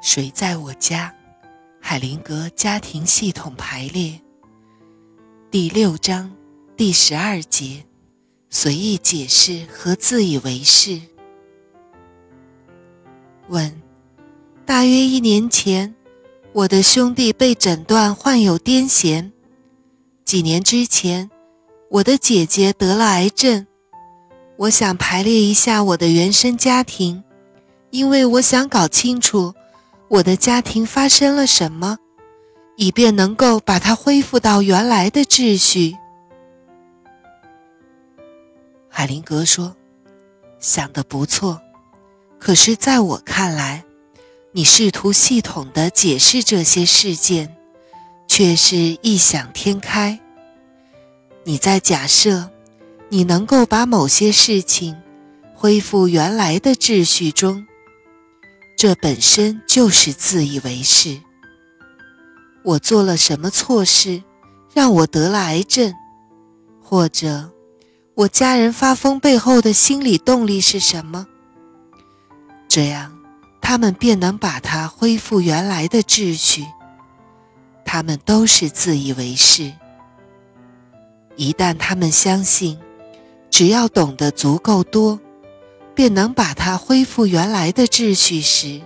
谁在我家？海灵格家庭系统排列第六章第十二节：随意解释和自以为是。问：大约一年前，我的兄弟被诊断患有癫痫；几年之前，我的姐姐得了癌症。我想排列一下我的原生家庭，因为我想搞清楚。我的家庭发生了什么，以便能够把它恢复到原来的秩序？海灵格说：“想得不错，可是在我看来，你试图系统的解释这些事件，却是异想天开。你在假设你能够把某些事情恢复原来的秩序中。”这本身就是自以为是。我做了什么错事，让我得了癌症？或者，我家人发疯背后的心理动力是什么？这样，他们便能把它恢复原来的秩序。他们都是自以为是。一旦他们相信，只要懂得足够多。便能把它恢复原来的秩序时，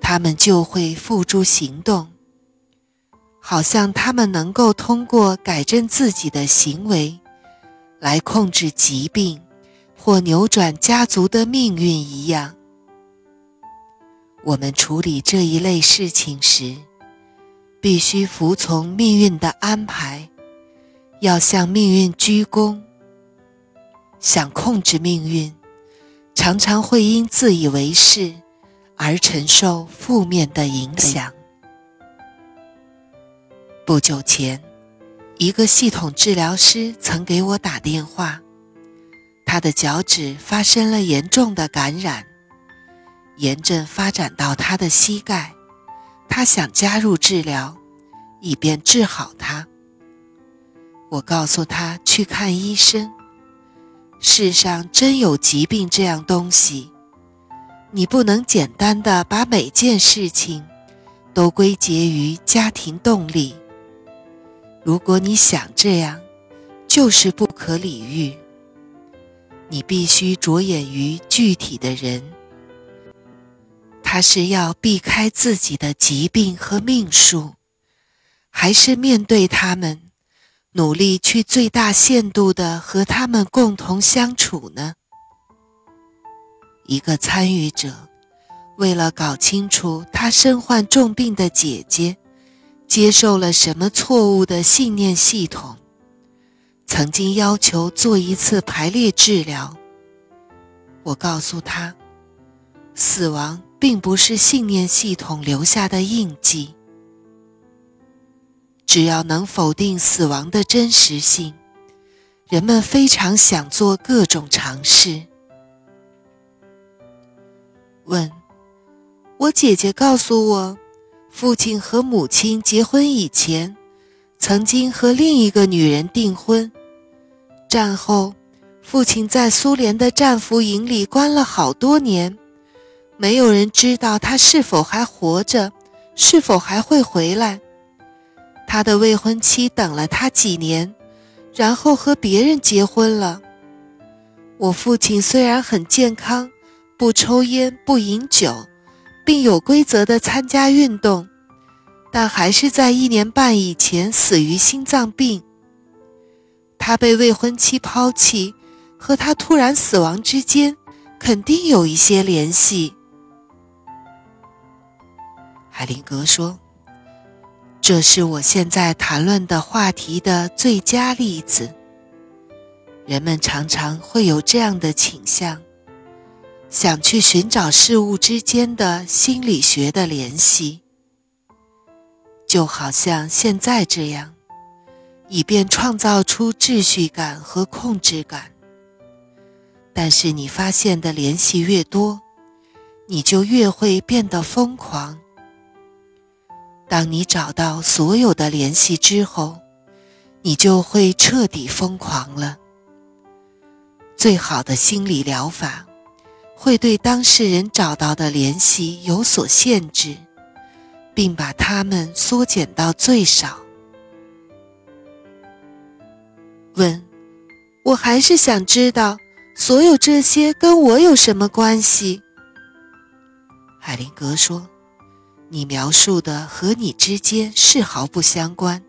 他们就会付诸行动，好像他们能够通过改正自己的行为，来控制疾病或扭转家族的命运一样。我们处理这一类事情时，必须服从命运的安排，要向命运鞠躬。想控制命运。常常会因自以为是而承受负面的影响。不久前，一个系统治疗师曾给我打电话，他的脚趾发生了严重的感染，炎症发展到他的膝盖，他想加入治疗，以便治好它。我告诉他去看医生。世上真有疾病这样东西，你不能简单的把每件事情都归结于家庭动力。如果你想这样，就是不可理喻。你必须着眼于具体的人，他是要避开自己的疾病和命数，还是面对他们？努力去最大限度的和他们共同相处呢？一个参与者为了搞清楚他身患重病的姐姐接受了什么错误的信念系统，曾经要求做一次排列治疗。我告诉他，死亡并不是信念系统留下的印记。只要能否定死亡的真实性，人们非常想做各种尝试。问：我姐姐告诉我，父亲和母亲结婚以前，曾经和另一个女人订婚。战后，父亲在苏联的战俘营里关了好多年，没有人知道他是否还活着，是否还会回来。他的未婚妻等了他几年，然后和别人结婚了。我父亲虽然很健康，不抽烟不饮酒，并有规则的参加运动，但还是在一年半以前死于心脏病。他被未婚妻抛弃，和他突然死亡之间肯定有一些联系。海灵格说。这是我现在谈论的话题的最佳例子。人们常常会有这样的倾向，想去寻找事物之间的心理学的联系，就好像现在这样，以便创造出秩序感和控制感。但是你发现的联系越多，你就越会变得疯狂。当你找到所有的联系之后，你就会彻底疯狂了。最好的心理疗法，会对当事人找到的联系有所限制，并把它们缩减到最少。问：我还是想知道，所有这些跟我有什么关系？海灵格说：“你描述的和你之间是毫不相关。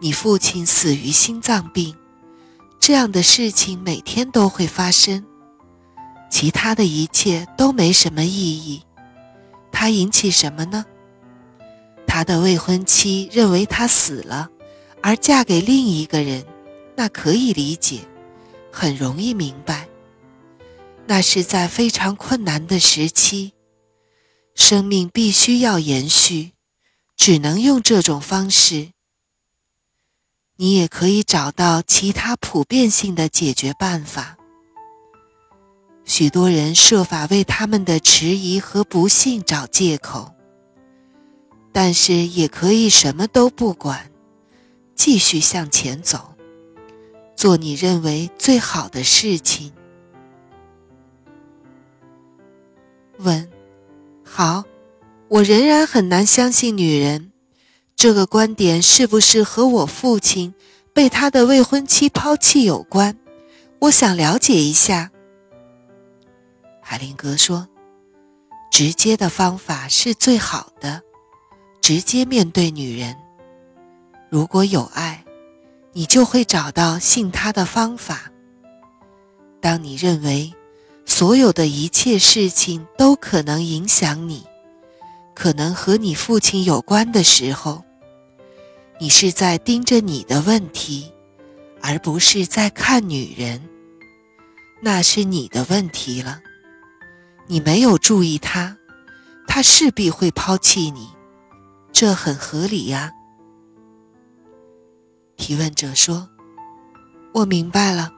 你父亲死于心脏病，这样的事情每天都会发生。其他的一切都没什么意义。他引起什么呢？他的未婚妻认为他死了，而嫁给另一个人。”那可以理解，很容易明白。那是在非常困难的时期，生命必须要延续，只能用这种方式。你也可以找到其他普遍性的解决办法。许多人设法为他们的迟疑和不幸找借口，但是也可以什么都不管，继续向前走。做你认为最好的事情。问：好，我仍然很难相信女人这个观点是不是和我父亲被他的未婚妻抛弃有关？我想了解一下。海灵格说：“直接的方法是最好的，直接面对女人。如果有爱。”你就会找到信他的方法。当你认为所有的一切事情都可能影响你，可能和你父亲有关的时候，你是在盯着你的问题，而不是在看女人。那是你的问题了。你没有注意他，他势必会抛弃你，这很合理呀。提问者说：“我明白了。